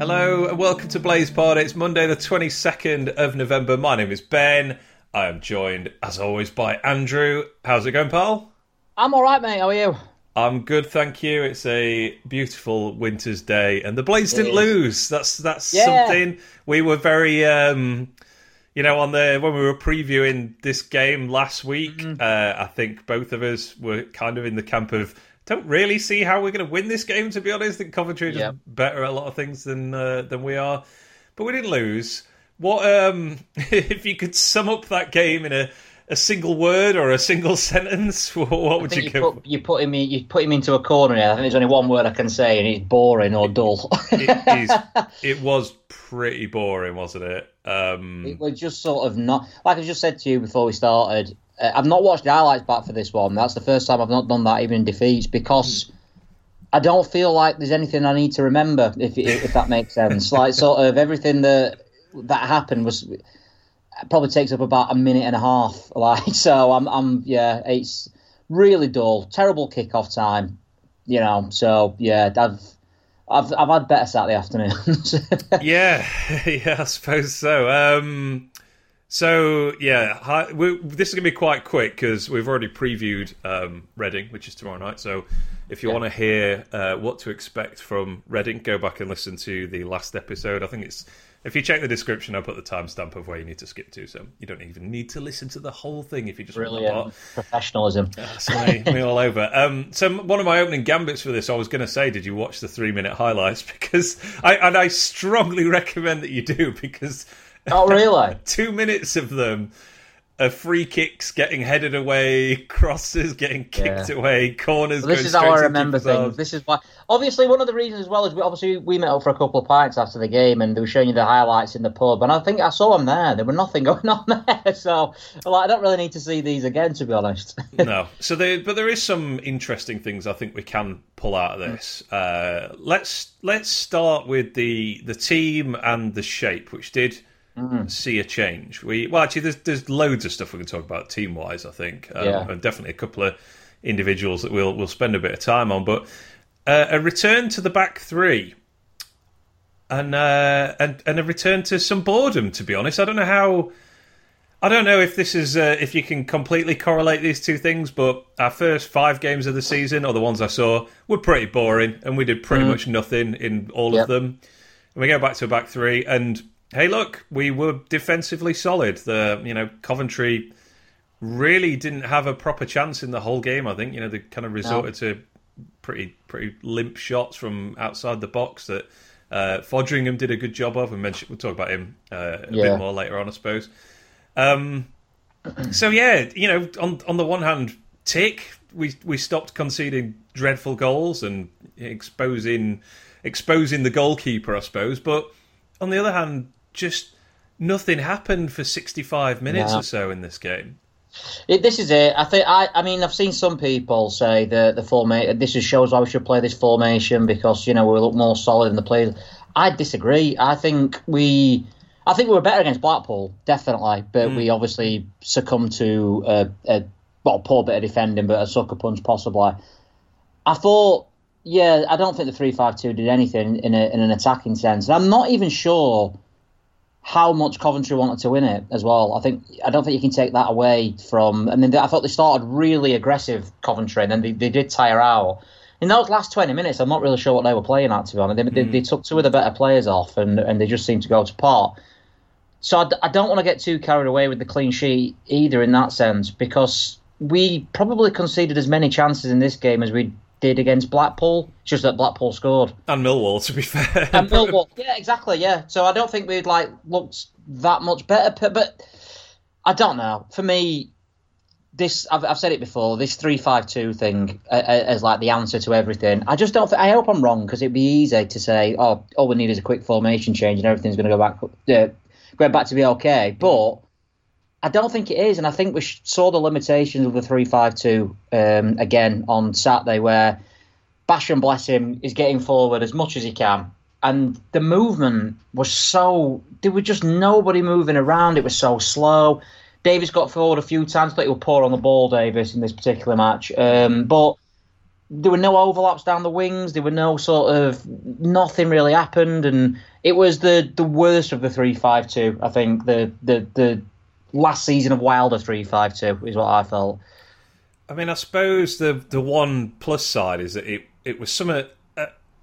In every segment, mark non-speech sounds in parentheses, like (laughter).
Hello and welcome to Blades Pod. It's Monday, the 22nd of November. My name is Ben. I am joined, as always, by Andrew. How's it going, pal? I'm all right, mate. How are you? I'm good, thank you. It's a beautiful winter's day, and the Blades didn't lose. That's that's Yeah. something we were very, um, you know, on the when we were previewing this game last week. Mm-hmm. Uh, I think both of us were kind of in the camp of don't really see how we're going to win this game. To be honest, I think Coventry are just Yeah. better at a lot of things than uh, than we are, but we didn't lose. What um, (laughs) if you could sum up that game in a a single word or a single (laughs) sentence? (laughs) What would you you put, you put him you put him into a corner here. I think there's only one word I can say, and he's boring or dull. it, it was pretty boring, wasn't it? Um, it was just sort of not like I just said to you before we started. Uh, I've not watched the highlights back for this one. That's the first time I've not done that, even in defeats, because I don't feel like there's anything I need to remember. If if that makes sense, (laughs) like sort of everything that that happened was probably takes up about a minute and a half. (laughs) Like so, I'm I'm yeah, it's really dull, terrible kickoff time. You know, so yeah, I've I've I've had better Saturday afternoons. (laughs) yeah, yeah, I suppose so. Um, so yeah, hi, we, this is going to be quite quick because we've already previewed um, Reading, which is tomorrow night. So if you Yeah. want to hear uh, what to expect from Reading, go back and listen to the last episode. I think it's if you check the description, I'll put the timestamp of where you need to skip to, so you don't even need to listen to the whole thing if you just want the part. Brilliant professionalism. (laughs) That's me, me all over. Um, so one of my opening gambits for this, I was going to say, did you watch the three minute highlights? (laughs) Because I and I strongly recommend that you do because (laughs) Oh really? two minutes of them are free kicks getting headed away, crosses getting kicked Yeah. away, corners. Getting This is how I remember things. This is why. Obviously, one of the reasons as well is we, obviously we met up for a couple of pints after the game, and they were showing you the highlights in the pub, and I think I saw them there. There were nothing (laughs) going on there, so like, I don't really need to see these again, to be honest. no. (laughs) So there, but there is some interesting things I think we can pull out of this. Uh, let's let's start with the the team and the shape, which did see a change. We well, actually, there's there's loads of stuff we can talk about team wise. I think, um, Yeah. and definitely a couple of individuals that we'll we'll spend a bit of time on, but. Uh, a return to the back three, and uh, and and a return to some boredom. To be honest, I don't know how. I don't know if this is uh, if you can completely correlate these two things, but our first five games of the season, or the ones I saw, were pretty boring, and we did pretty much nothing in all Yep. of them. And we go back to a back three, and hey, look, we were defensively solid. The you know Coventry really didn't have a proper chance in the whole game. I think you know they kind of resorted to pretty pretty limp shots from outside the box that uh, Foderingham did a good job of. And mention, we'll talk about him uh, a Yeah. bit more later on, I suppose. Um, (clears throat) so yeah, you know, on on the one hand, tick we we stopped conceding dreadful goals and exposing exposing the goalkeeper, I suppose. But on the other hand, just nothing happened for sixty five minutes No. or so in this game. It, this is it. I think. I. I mean, I've seen some people say that the formation. This is shows why we should play this formation because you know we look more solid in the players. I disagree. I think we. I think we were better against Blackpool, definitely, but we mm. obviously succumbed to a, a well, poor bit of defending, but a sucker punch possibly. I thought, yeah, I don't think the three five two did anything in a, in an attacking sense. And I'm not even sure how much Coventry wanted to win it as well. I think I don't think you can take that away from. I mean, I thought they started really aggressive Coventry, and then they, they did tire out. In those last twenty minutes, I'm not really sure what they were playing at. To be honest, they, they, they hmm. took two of the better players off, and and they just seemed to go to pot. So I don't want to get too carried away with the clean sheet either in that sense because we probably conceded as many chances in this game as we did against Blackpool. It's Just that Blackpool scored. And Millwall, to be fair. And Millwall, (laughs) yeah, exactly, yeah. So I don't think we'd like looked that much better, but, but I don't know. For me, this I've, I've said it before. This three five two thing uh, as like the answer to everything. I just don't. Th- I hope I'm wrong because it'd be easy to say, oh, all we need is a quick formation change and everything's going to go back, uh, go back to be okay. But I don't think it is, and I think we saw the limitations of the three five two um, again on Saturday, where Basham, bless him, is getting forward as much as he can. And the movement was so there was just nobody moving around. It was so slow. Davies got forward a few times, but he was poor on the ball, Davies, in this particular match. Um, but there were no overlaps down the wings. There were no sort of nothing really happened, and it was the the worst of the three five two. I think the the the last season of Wilder three five two is what I felt. I mean, I suppose the the one plus side is that it it was some. Uh,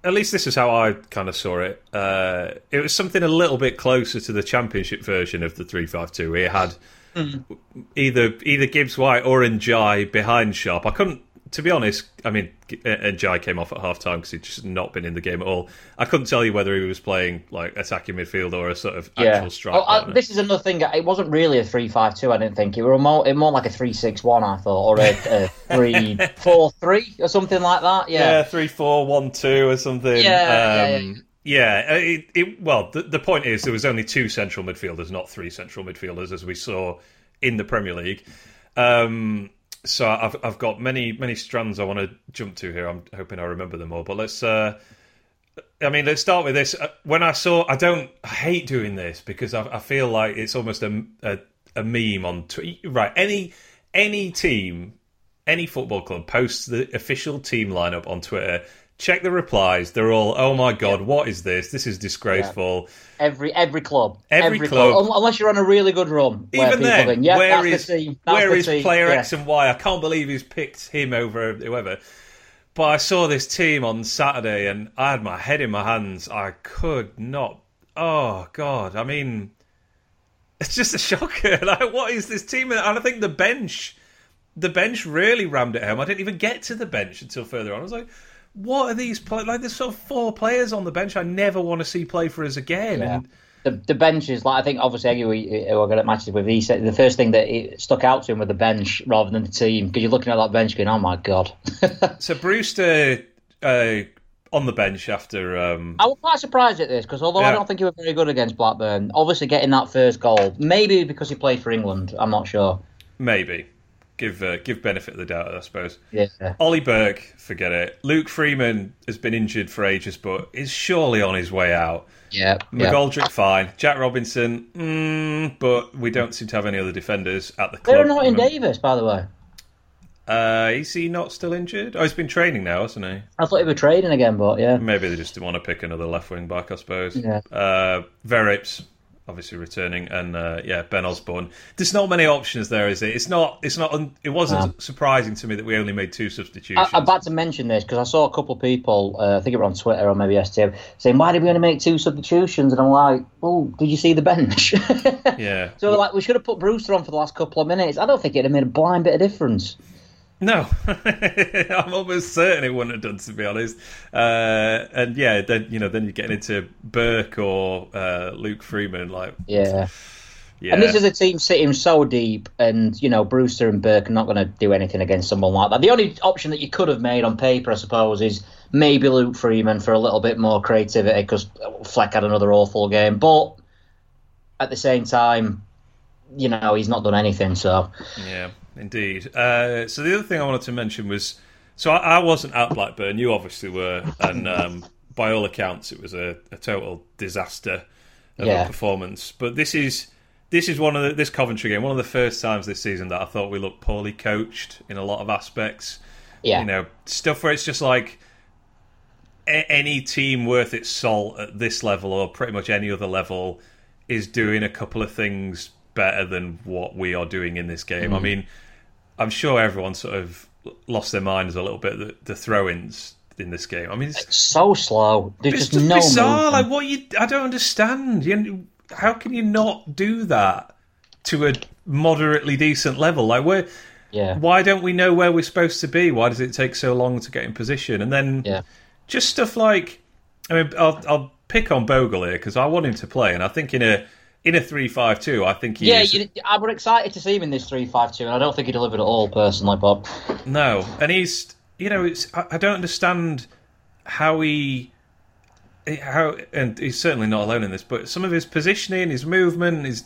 at least this is how I kind of saw it. Uh, it was something a little bit closer to the championship version of the three five two. It had mm. either either Gibbs White or Ndiaye behind Sharp. I couldn't to be honest, I mean, Ndiaye came off at half time because he'd just not been in the game at all. I couldn't tell you whether he was playing like attacking midfield or a sort of yeah. actual striker. Oh, this is another thing. It wasn't really a three-five-two. I didn't think it was more, it more like a three-six-one. I thought, or a, a (laughs) three-four-three or something like that. Yeah, yeah, three-four-one-two or something. Yeah, um, yeah, yeah. yeah it, it, well, the, the point is there was only two central midfielders, not three central midfielders, as we saw in the Premier League. Um, so I've I've got many many strands I want to jump to here. I'm hoping I remember them all. But let's. Uh, I mean, let's start with this. Uh, when I saw, I don't I hate doing this because I, I feel like it's almost a, a, a meme on Twitter. Right, any any team, any football club posts the official team lineup on Twitter check the replies. They're all, "Oh my god, yeah. what is this? This is disgraceful." Yeah. Every every club, every, every club. club. unless you're on a really good run. Even then, think, yeah, where is the where is team. player X and Y? I can't believe he's picked him over whoever. But I saw this team on Saturday, and I had my head in my hands. I could not. Oh God! I mean, (laughs) it's just a shocker. (laughs) Like, what is this team? And I think the bench, the bench really rammed it home. I didn't even get to the bench until further on. I was like what are these play- like? There's sort of four players on the bench I never want to see play for us again. Yeah. And the, the bench is like I think obviously who are going to matches with he said the first thing that stuck out to him with the bench rather than the team because you're looking at that bench going oh my god. (laughs) so Brewster uh, on the bench after. Um... I was quite surprised at this because although yeah. I don't think he was very good against Blackburn, obviously getting that first goal maybe because he played for England. I'm not sure. Maybe give uh, give benefit of the doubt, I suppose. Yeah. Ollie Burke, forget it. Luke Freeman has been injured for ages, but is surely on his way out. Yeah. McGoldrick, yeah. fine. Jack Robinson, mm, but we don't seem to have any other defenders at the club. They're not in Davis, by the way. Uh, is he not still injured? Oh, he's been training now, hasn't he? I thought he was training again, but yeah. Maybe they just didn't want to pick another left wing back, I suppose. Yeah. Uh, Verrips, obviously returning, and uh, yeah, Ben Osborne. There's not many options there, is it? It's not. It's not. It wasn't surprising to me that we only made two substitutions. I, am about to mention this because I saw a couple of people, uh, I think it was on Twitter or maybe STM, saying, "Why did we only make two substitutions?" And I'm like, "Oh, did you see the bench?" (laughs) yeah. so like, we should have put Brewster on for the last couple of minutes. I don't think it'd have made a blind bit of difference. No, (laughs) I'm almost certain it wouldn't have done, to be honest. Uh, and yeah, then you know, then you're getting into Burke or uh, Luke Freeman, like yeah. Yeah. And this is a team sitting so deep, and you know Brewster and Burke are not going to do anything against someone like that. The only option that you could have made on paper, I suppose, is maybe Luke Freeman for a little bit more creativity because Fleck had another awful game. But at the same time, you know he's not done anything. So yeah, indeed. Uh, so the other thing I wanted to mention was, so I, I wasn't at Blackburn. You obviously were, and (laughs) um, by all accounts, it was a, a total disaster of yeah. a performance. But this is this is one of the, this Coventry game, one of the first times this season that I thought we looked poorly coached in a lot of aspects. Yeah, you know, stuff where it's just like any team worth its salt at this level or pretty much any other level is doing a couple of things better than what we are doing in this game. Mm. I mean, I'm sure everyone sort of lost their minds a little bit the, the throw-ins in this game. I mean, it's, it's so slow. There's just no bizarre. Movement. Like what you? I don't understand. You, how can you not do that to a moderately decent level? Like where? Yeah. Why don't we know where we're supposed to be? Why does it take so long to get in position? And then, yeah. just stuff like, I mean, I'll, I'll pick on Bogle here because I want him to play, and I think in a in a three-five-two, I think he. Yeah, is... you, I was excited to see him in this three-five-two, and I don't think he delivered at all, personally, Bob. No, and he's, you know, it's I, I don't understand how he, how, and he's certainly not alone in this, but some of his positioning, his movement, his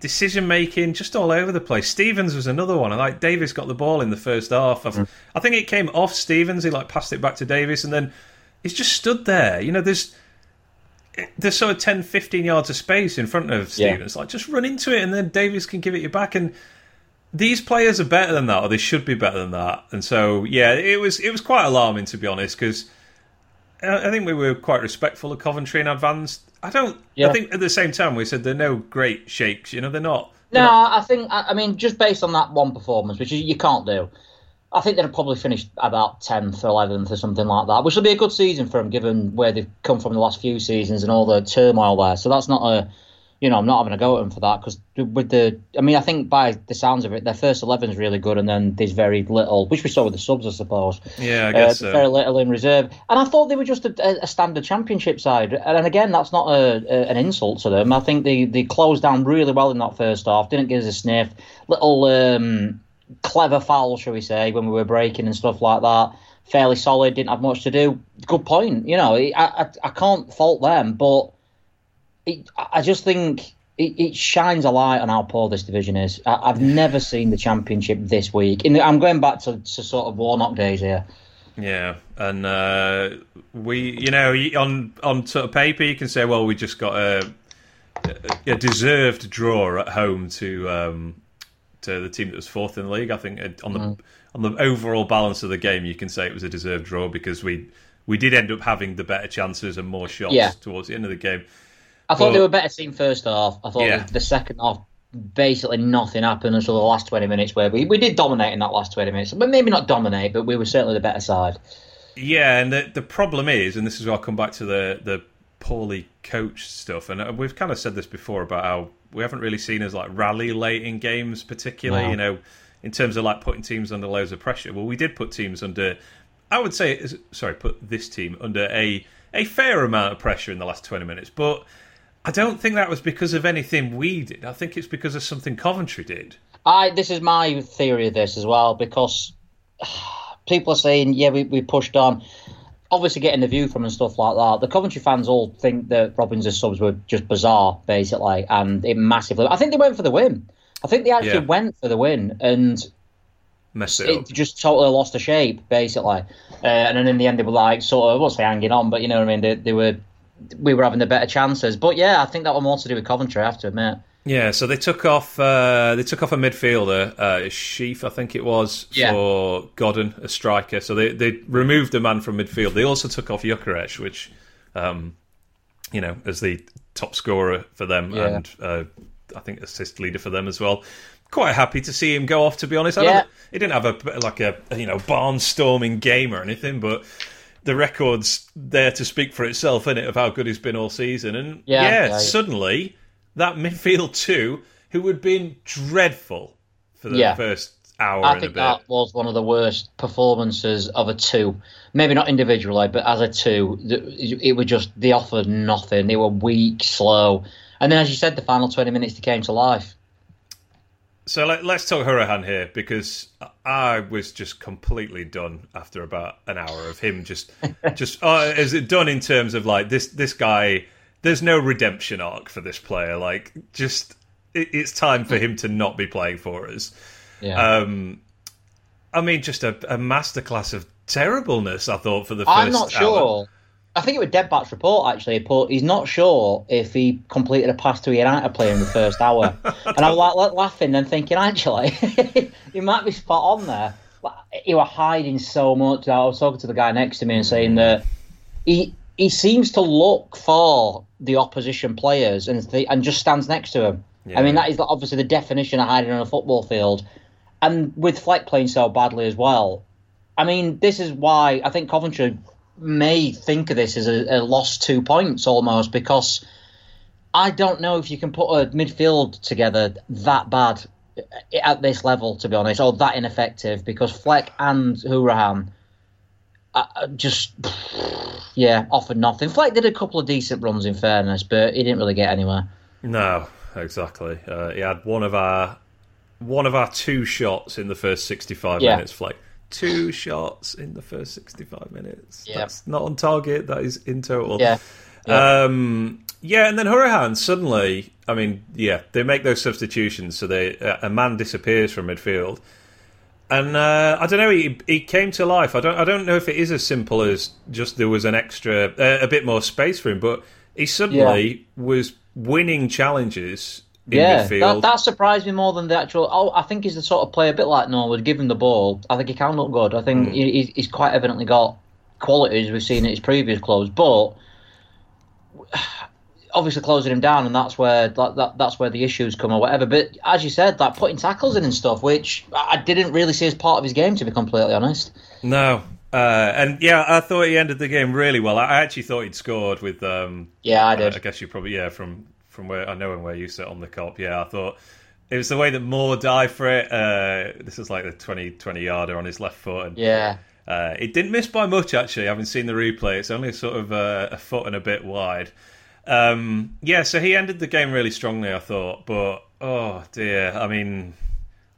decision making, just all over the place. Stevens was another one. I like Davies got the ball in the first half. Mm. I think it came off Stevens. He like passed it back to Davies, and then he's just stood there. You know, there's there's sort of 10, 15 yards of space in front of Stevens. Yeah. Like, just run into it, and then Davies can give it you back. And these players are better than that, or they should be better than that. And so, yeah, it was it was quite alarming to be honest, because I think we were quite respectful of Coventry in advance. I don't. Yeah. I think at the same time we said they're no great shakes. You know, they're not. They're no, not... I think. I mean, just based on that one performance, which you can't do. I think they'd have probably finished about 10th or 11th or something like that, which will be a good season for them given where they've come from the last few seasons and all the turmoil there. So that's not a you know, I'm not having a go at them for that because with the, I mean, I think by the sounds of it, their first eleven is really good, and then there's very little, which we saw with the subs, I suppose. Yeah, I guess uh, so. very little in reserve, and I thought they were just a, a standard championship side. And again, that's not a, a, an insult to them. I think they they closed down really well in that first half. Didn't give us a sniff. Little um, clever foul, shall we say, when we were breaking and stuff like that. Fairly solid. Didn't have much to do. Good point. You know, I I, I can't fault them, but it, I just think it, it, shines a light on how poor this division is. I, have never seen the championship this weak. The, I'm going back to, to, sort of Warnock days here. Yeah, and uh, we, you know, on on sort of paper, you can say, well, we just got a, a deserved draw at home to um, to the team that was fourth in the league. I think on the mm. on the overall balance of the game, you can say it was a deserved draw because we we did end up having the better chances and more shots yeah. towards the end of the game. I thought but, they were better team first half. I thought yeah. the, the, second half, basically nothing happened until the last 20 minutes where we, we did dominate in that last 20 minutes. But maybe not dominate, but we were certainly the better side. Yeah, and the, the problem is, and this is where I'll come back to the, the poorly coached stuff, and uh, we've kind of said this before about how we haven't really seen us like rally late in games, particularly, no. you know, in terms of like putting teams under loads of pressure. Well, we did put teams under, I would say, sorry, put this team under a, a fair amount of pressure in the last 20 minutes, but I don't think that was because of anything we did. I think it's because of something Coventry did. I this is my theory of this as well because (sighs) people are saying, yeah, we, we pushed on. Obviously, getting the view from and stuff like that. The Coventry fans all think that Robins' subs were just bizarre, basically, and it massively. I think they went for the win. I think they actually yeah. went for the win and messed it, it just totally lost the shape, basically. Uh, and then in the end, they were like sort of, I won't say hanging on, but you know what I mean. They, they were we were having the better chances. But yeah, I think that was more to do with Coventry. I have to admit. Yeah, so they took off. Uh, they took off a midfielder, uh, Sheaf, I think it was, yeah. for Godden, a striker. So they they removed a man from midfield. They also took off Gyokeres, which, um, you know, as the top scorer for them yeah. and uh, I think assist leader for them as well. Quite happy to see him go off. To be honest, I yeah. he didn't have a like a you know barnstorming game or anything, but the record's there to speak for itself, in it, of how good he's been all season. And yeah, yeah suddenly that midfield two, who had been dreadful for the yeah. first hour. I think that was one of the worst performances of a two. Maybe not individually, but as a two, it was just they offered nothing. They were weak, slow, and then as you said, the final twenty minutes they came to life. So let, us talk Hourihane here because I was just completely done after about an hour of him just (laughs) just uh, is it done in terms of like this this guy there's no redemption arc for this player like just it, it's time for him to not be playing for us. Yeah. Um, I mean, just a, a masterclass of terribleness. I thought for the first. I'm not sure. Hour. I think it was Deadbat's report actually, but he's not sure if he completed a pass to a United player in the first (laughs) hour. and I was like laughing and thinking, actually, (laughs) you might be spot on there. You were hiding so much. I was talking to the guy next to me and saying that he he seems to look for the opposition players and th- and just stands next to them. Yeah. I mean, that is obviously the definition of hiding on a football field. And with Fleck playing so badly as well, I mean, this is why I think Coventry may think of this as a, a lost two points almost because I don't know if you can put a midfield together that bad eh, at this level, to be honest, or that ineffective because Fleck and Hourihane uh, just, yeah, offered nothing. Fleck did a couple of decent runs in fairness, but he didn't really get anywhere. No, exactly. Uh, he had one of our one of our two shots in the first sixty-five yeah. minutes. Fleck two shots in the first 65 minutes. Yeah. That's not on target, that is in total. Yeah. Yeah, um, yeah and then Hourihane suddenly, I mean, yeah, they make those substitutions, so they a man disappears from midfield. And uh, I don't know. He, he came to life. I don't. I don't know if it is as simple as just there was an extra, uh, a bit more space for him. But he suddenly yeah. was winning challenges in yeah, that, that surprised me more than the actual. Oh, I think he's the sort of player a bit like Norwood. Give him the ball, I think he can look good. I think he, he's- he's quite evidently got qualities we've seen at his previous clubs, but obviously closing him down, and that's where that, that that's where the issues come or whatever. But as you said, like putting tackles in and stuff, which I didn't really see as part of his game, to be completely honest. No. Uh, and yeah, I thought he ended the game really well. I I actually thought he'd scored with. Um, Yeah, I did. I did. guess you probably yeah from from where I know and where you sit on the Kop. Yeah, I thought it was the way that Moore died for it. Uh, this is like the 20, 20 yarder on his left foot, and Yeah, uh, it didn't miss by much actually. I haven't seen the replay, it's only sort of uh, a foot and a bit wide. Um, yeah, so he ended the game really strongly, I thought. But oh dear, I mean,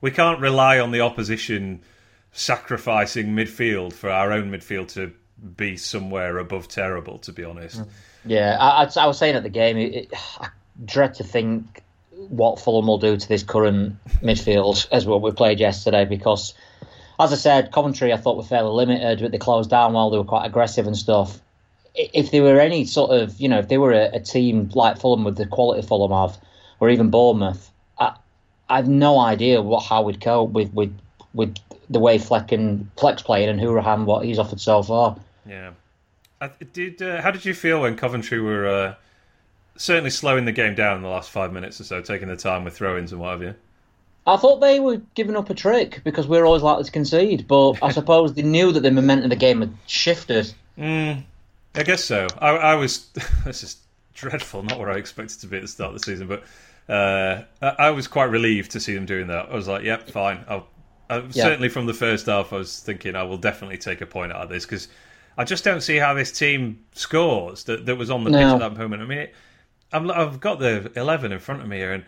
we can't rely on the opposition sacrificing midfield for our own midfield to be somewhere above terrible. To be honest, yeah. I, I, was saying at the game, it, I dread to think what Fulham will do to this current midfield as what we played yesterday because. As I said, Coventry I thought were fairly limited, but they closed down while they were quite aggressive and stuff. If they were any sort of, you know, if they were a, a team like Fulham with the quality Fulham have, or even Bournemouth, I, I have no idea what how we'd cope with with with the way Fleck and Fleck's playing and Hourihane what he's offered so far. yeah. I, did uh, how did you feel when Coventry were uh, certainly slowing the game down in the last five minutes or so, taking the time with throw-ins and what have you? I thought they were giving up a trick because we're always likely to concede, but I (laughs) suppose they knew that the momentum of the game had shifted. I guess so. I, I was. (laughs) this is dreadful. Not what I expected to be at the start of the season, but uh, I, I was quite relieved to see them doing that. I was like, "Yep, fine." I'll, I, Certainly from the first half, I was thinking I will definitely take a point out of this because I just don't see how this team scores that, that was on the pitch at that moment. I mean, it, I'm, I've got the eleven in front of me here, and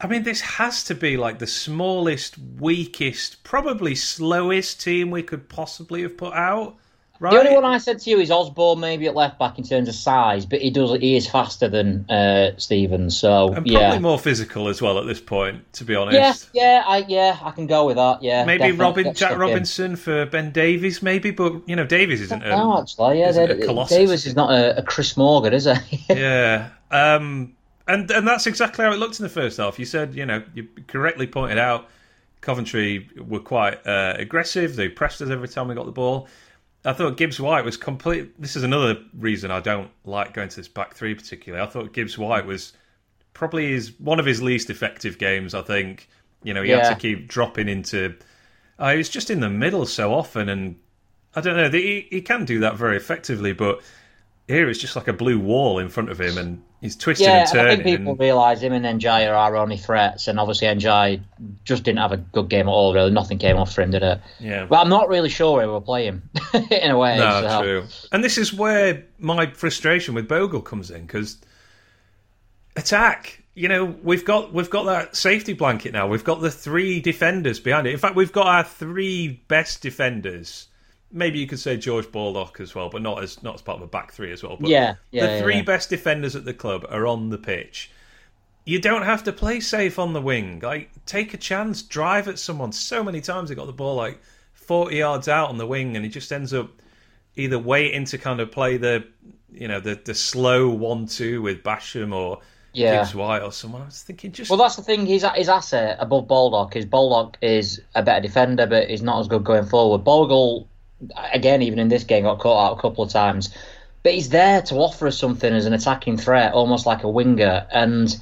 I mean, this has to be like the smallest, weakest, probably slowest team we could possibly have put out. Right? The only one I said to you is Osborne, maybe at left back in terms of size, but he does he is faster than uh, Stevens. So And probably yeah, more physical as well at this point, to be honest. yeah, yeah, I yeah, I can go with that. Yeah, Maybe Robin Jack stuck in. Robinson for Ben Davies, maybe, but you know Davies isn't. A, No, actually, yeah, isn't they're- a colossus. Davies is not a, a Chris Morgan, is he? (laughs) yeah, um, and and that's exactly how it looked in the first half. You said, you know, you correctly pointed out Coventry were quite uh, aggressive. They pressed us every time we got the ball. I thought Gibbs White was complete. This is another reason I don't like going to this back three particularly. I thought Gibbs White was probably his one of his least effective games. I think you know he had to keep dropping into. Uh, he was just in the middle so often, and I don't know. He, he can do that very effectively, but here it's just like a blue wall in front of him, and he's twisting yeah, and and I turning. think people and- realise him and Ndiaye are our only threats, and obviously Ndiaye just didn't have a good game at all. Really, nothing came off for him, did it? yeah, But I'm not really sure where we'll play him (laughs) in a way. no, so. true. And this is where my frustration with Bogle comes in because attack. You know, we've got we've got that safety blanket now. We've got the three defenders behind it. In fact, we've got our three best defenders. Maybe you could say George Baldock as well, but not as not as part of a back three as well. But Yeah, yeah, the yeah, three yeah. best defenders at the club are on the pitch. You don't have to play safe on the wing. Like, take a chance, drive at someone. So many times they got the ball like forty yards out on the wing, and he just ends up either waiting to kind of play the, you know, the the slow one-two with Basham or Yeah. Gibbs White or someone. I was thinking just Well, that's the thing. His his asset above Baldock is Baldock is a better defender, but he's not as good going forward. Bogle, again, even in this game, got caught out a couple of times, but he's there to offer us something as an attacking threat, almost like a winger, and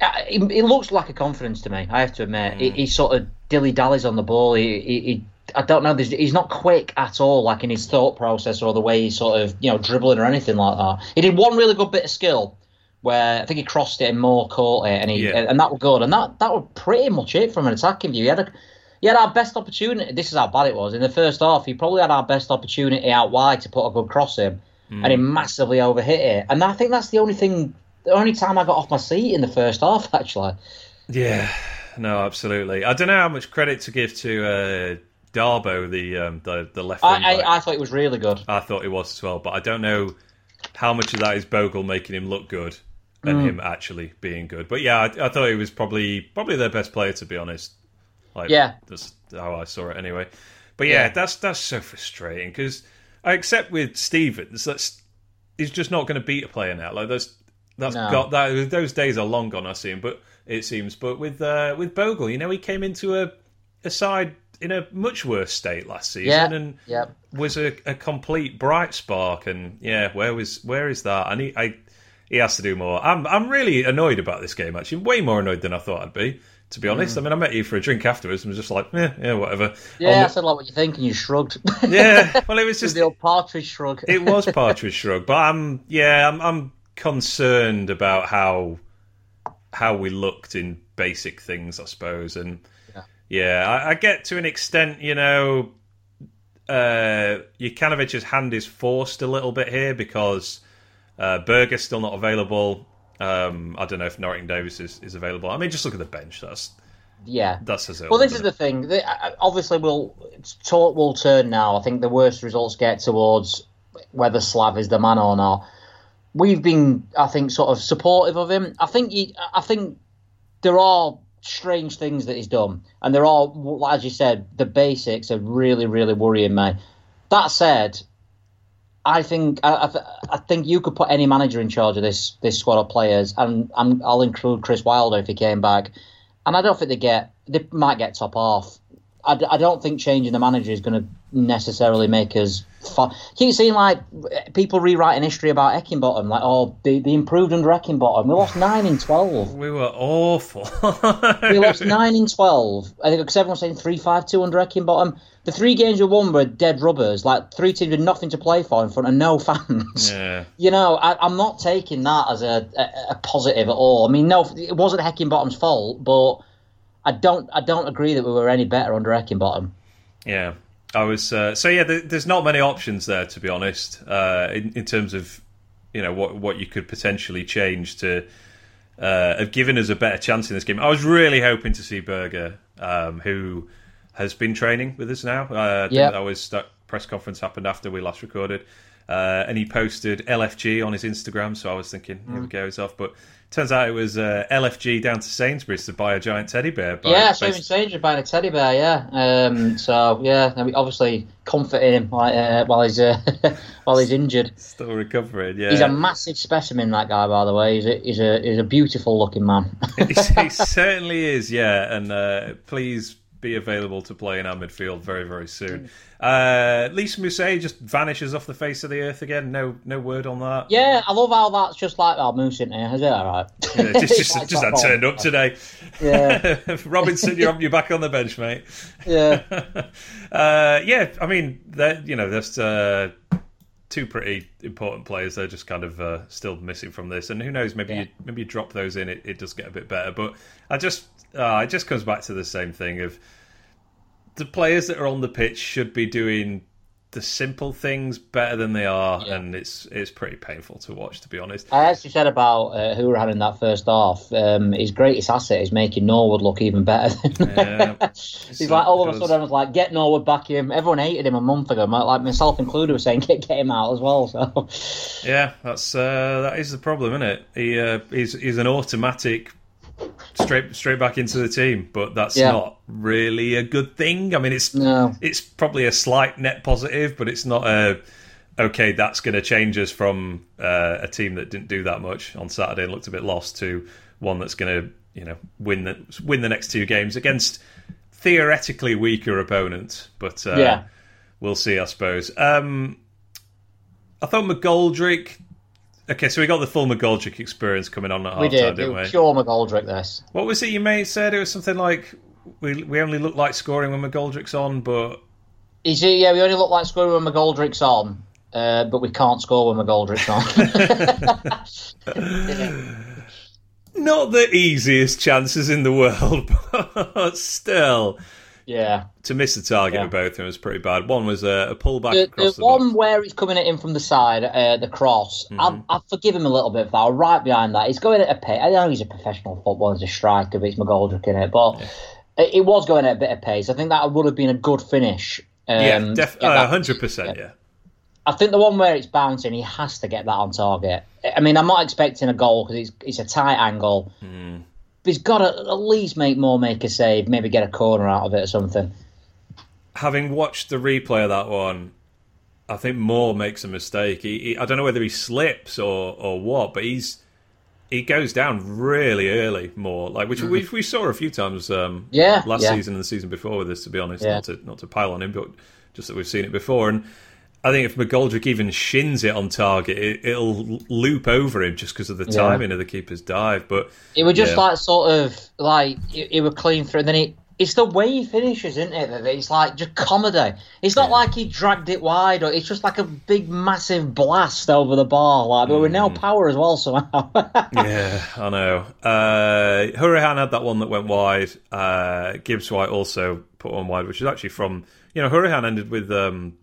uh, he, he looks like a confidence to me. I have to admit, he, he sort of dilly dallies on the ball. He, he, he I don't know. He's not quick at all, like in his thought process or the way he's sort of you know dribbling or anything like that. He did one really good bit of skill where I think he crossed it and more caught it, and he Yeah. and that was good. And that that was pretty much it from an attacking view. He had a he had our best opportunity. This is how bad it was in the first half. He probably had our best opportunity out wide to put a good cross in, and he massively overhit it. And I think that's the only thing, the only time I got off my seat in the first half. (laughs) Actually, Yeah, no, absolutely. I don't know how much credit to give to uh, Darbo, the um, the the left wing I. I I thought it was really good. I thought it was as well, but I don't know how much of that is Bogle making him look good and Mm. him actually being good. But yeah, I, I thought he was probably probably their best player to be honest. Like, Yeah. that's how I saw it anyway. But yeah, Yeah. that's that's so frustrating because I accept with Stevens that's he's just not going to beat a player now. Like that's That's No. got that. Those days are long gone. I see him, but it seems. But with uh, with Bogle, you know, he came into a a side in a much worse state last season, Yeah, and yeah. was a, a complete bright spark. And yeah, where was where is that? And he, I, he has to do more. I'm I'm really annoyed about this game. Actually, way more annoyed than I thought I'd be. To be honest, I mean, I met you for a drink afterwards and was just like, eh, yeah, whatever. Yeah, On I said like what you think, and you shrugged. (laughs) yeah. Well, it was (laughs) just the old partridge shrug. it was (laughs) Partridge Shrug, but I'm yeah, I'm, I'm concerned about how how we looked in basic things, I suppose, and Yeah. yeah, I, I get to an extent, you know, uh, Jokanovic's hand is forced a little bit here because uh, Berge's still not available. Um, I don't know if Norrington Davies is, is available. I mean, just look at the bench. That's yeah. that's as Well, this is the thing. The- uh, Obviously, we'll talk will turn now. I think the worst results get towards whether Slav is the man or not. We've been, I think, sort of supportive of him. I think, he, I think there are strange things that he's done, and there are, as you said, the basics are really, really worrying me. That said, I think I, I, th- I think you could put any manager in charge of this this squad of players, and, and I'll include Chris Wilder if he came back. And I don't think they get they might get top half. I, d- I don't think changing the manager is going to necessarily make us. Fa- Keep seeing like people rewriting history about Heckingbottom, like oh they, they improved under Heckingbottom. We lost nine in twelve. we were awful. We lost (laughs) nine in twelve. I think because everyone's saying three five two under Heckingbottom. The three games we won were dead rubbers. Like three teams with nothing to play for in front of no (laughs) fans. yeah. You know, I, I'm not taking that as a, a, a positive at all. I mean, no, it wasn't Heckingbottom's fault, but I don't I don't agree that we were any better under Heckingbottom. Yeah, I was. Uh, so yeah, there, there's not many options there, to be honest, uh, in, in terms of you know what what you could potentially change to uh, have given us a better chance in this game. I was really hoping to see Berge, um, who has been training with us now. Uh, Yeah. that was that press conference happened after we last recorded, uh, and he posted LFG on his Instagram. So I was thinking, here Mm. we go, he's off. But turns out it was uh, LFG down to Sainsbury's to buy a giant teddy bear. Yeah, so based- even buying a teddy bear, yeah. Um, so yeah, I mean, obviously comforting him like, uh, while he's uh, (laughs) while he's injured. still recovering. Yeah, He's a massive specimen, that guy. By the way, he's a he's a he's a beautiful looking man. (laughs) he, he (laughs) certainly is, yeah. And uh, please be available to play in our midfield very, very soon. Uh, Lys Mousset just vanishes off the face of the earth again. No, no word on that. yeah, I love how that's just like oh, Moose in here. Is it all right? Yeah, just, It's just, (laughs) like just had that turned up today. Yeah, (laughs) Robinson, you're, you're back on the bench, mate. yeah. (laughs) uh, yeah, I mean, that you know, there's uh, two pretty important players. They're just kind of uh, still missing from this, and who knows? Maybe Yeah. you, maybe you drop those in, it, it does get a bit better. But I just, uh, it just comes back to the same thing of the players that are on the pitch should be doing the simple things better than they are, Yeah. and it's it's pretty painful to watch, to be honest. I actually said about uh, Hourihane in that first half. Um, his greatest asset is making Norwood look even better. Yeah. (laughs) He's like all of a sudden, everyone's like, "Get Norwood back in." Everyone hated him a month ago, like like myself included, was saying, (laughs) "Get get him out as well." So Yeah, that's uh, that is the problem, isn't it? He uh, he's he's an automatic straight straight back into the team, but that's Yeah. not really a good thing. I mean, it's no, it's probably a slight net positive, but it's not a okay. That's going to change us from uh, a team that didn't do that much on Saturday and looked a bit lost to one that's going to you know win the win the next two games against theoretically weaker opponents. But uh, Yeah. we'll see, I suppose. Um, I thought McGoldrick. Okay, so we got the full McGoldrick experience coming on at we half did. time, It didn't we? pure McGoldrick. This. What was it you made said? It was something like we we only look like scoring when McGoldrick's on, but You see, yeah, we only look like scoring when McGoldrick's on, uh, but we can't score when McGoldrick's on. (laughs) not the easiest chances in the world, (laughs) but still. Yeah. To miss the target Yeah. with both of them was pretty bad. One was a, a pullback The, across the the, one box. where he's coming at him from the side, uh, the cross, Mm-hmm. I, I forgive him a little bit for that. Right behind that, he's going at a pace. I know he's a professional footballer, he's a striker, but it's McGoldrick in it. But it, it was going at a bit of pace. I think that would have been a good finish. Um, Yeah, def- uh, 100%, yeah. I think the one where it's bouncing, he has to get that on target. I mean, I'm not expecting a goal because it's, it's a tight angle. Hmm. But he's got to at least make more, make a save, maybe get a corner out of it or something. Having watched the replay of that one, I think Moore makes a mistake. He, he, I don't know whether he slips or, or what, but he's he goes down really early, more like which we, we saw a few times. Um, Yeah, last yeah. season and the season before with this. To be honest, Yeah. not to not to pile on him, but just that we've seen it before. And I think if McGoldrick even shins it on target, it, it'll loop over him just because of the Yeah. timing of the keeper's dive. But It was just Yeah. like sort of like it, it would clean through, and then it. It's the way he finishes, isn't it? that It's like just comedy. It's not like he dragged it wide, or it's just like a big, massive blast over the bar. Like, but with no Mm. power as well somehow. (laughs) yeah, I know. Uh, Hourihane had that one that went wide. Uh, Gibbs White also put one wide, which is actually from you know Hourihane ended with um,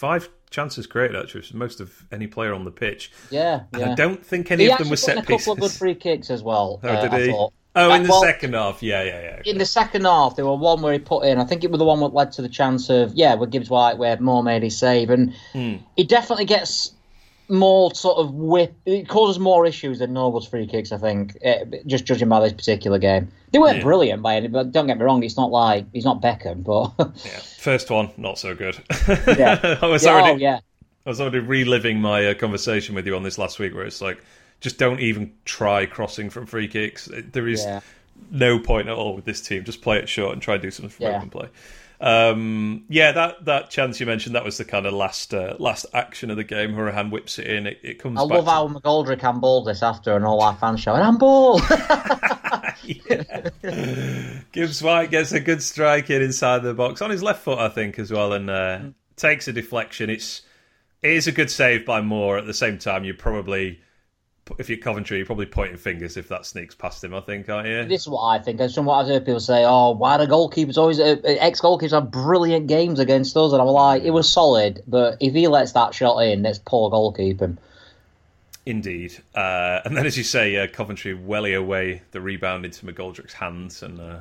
five chances created, actually, which is most of any player on the pitch. yeah, And yeah. I don't think any he of them were set a couple pieces. of good free kicks as well. oh, uh, did I he? thought. Oh, in the well, second half, yeah, yeah, yeah. In the second half, there were one where he put in. I think it was the one that led to the chance of yeah, with Gibbs White where Moore made his save, and Hmm. he definitely gets more sort of whip. It causes more issues than Noble's free kicks. I think, eh, just judging by this particular game, they weren't Yeah. brilliant by any. But don't get me wrong, it's not like he's not Beckham, but (laughs) Yeah. First one, not so good. (laughs) Yeah. I was yeah, already, oh yeah, I was already reliving my uh, conversation with you on this last week, where it's like, just don't even try crossing from free kicks. There is yeah, no point at all with this team. Just play it short and try and do something from Yeah. open play. Um, yeah, that that chance you mentioned that was the kind of last uh, last action of the game. Hourihane whips it in. It, it comes. I back love to- how McGoldrick handballed this after, and all our fans shouting "handball." (laughs) (laughs) Gibbs White gets a good strike in inside the box on his left foot, I think, as well, and uh, takes a deflection. It's it is a good save by Moore. At the same time, you probably, if you're Coventry, you're probably pointing fingers if that sneaks past him. I think, aren't you? This is what I think. And from what I've heard people say, oh, why do goalkeepers always, uh, ex goalkeepers have brilliant games against us? And I'm like, it was solid, but if he lets that shot in, that's poor goalkeeping. Indeed. Uh, and then, as you say, uh, Coventry welly away the rebound into McGoldrick's hands. And uh,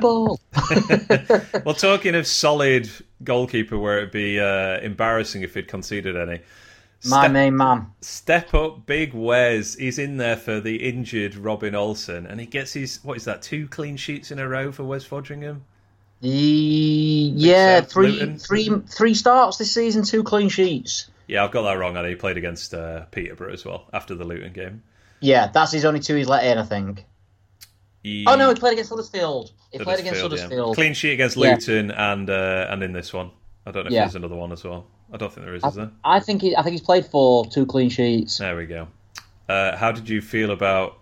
ball. (laughs) (laughs) well, talking of solid goalkeeper, where it'd be uh, embarrassing if he'd conceded any. My Step- main man. Step up, big Wes. He's in there for the injured Robin Olsen, and he gets his what is that? Two clean sheets in a row for Wes Foderingham. He, yeah, so. three, Luton. three, three starts this season, two clean sheets. Yeah, I've got that wrong. And he played against uh, Peterborough as well after the Luton game. Yeah, that's his only two he's let in, I think. He, Oh no, he played against Huddersfield. He played against Huddersfield, yeah. Clean sheet against Yeah. Luton and uh, and in this one. I don't know if Yeah. there's another one as well. I don't think there is, is there? I think he, I think he's played for two clean sheets. There we go. Uh, how did you feel about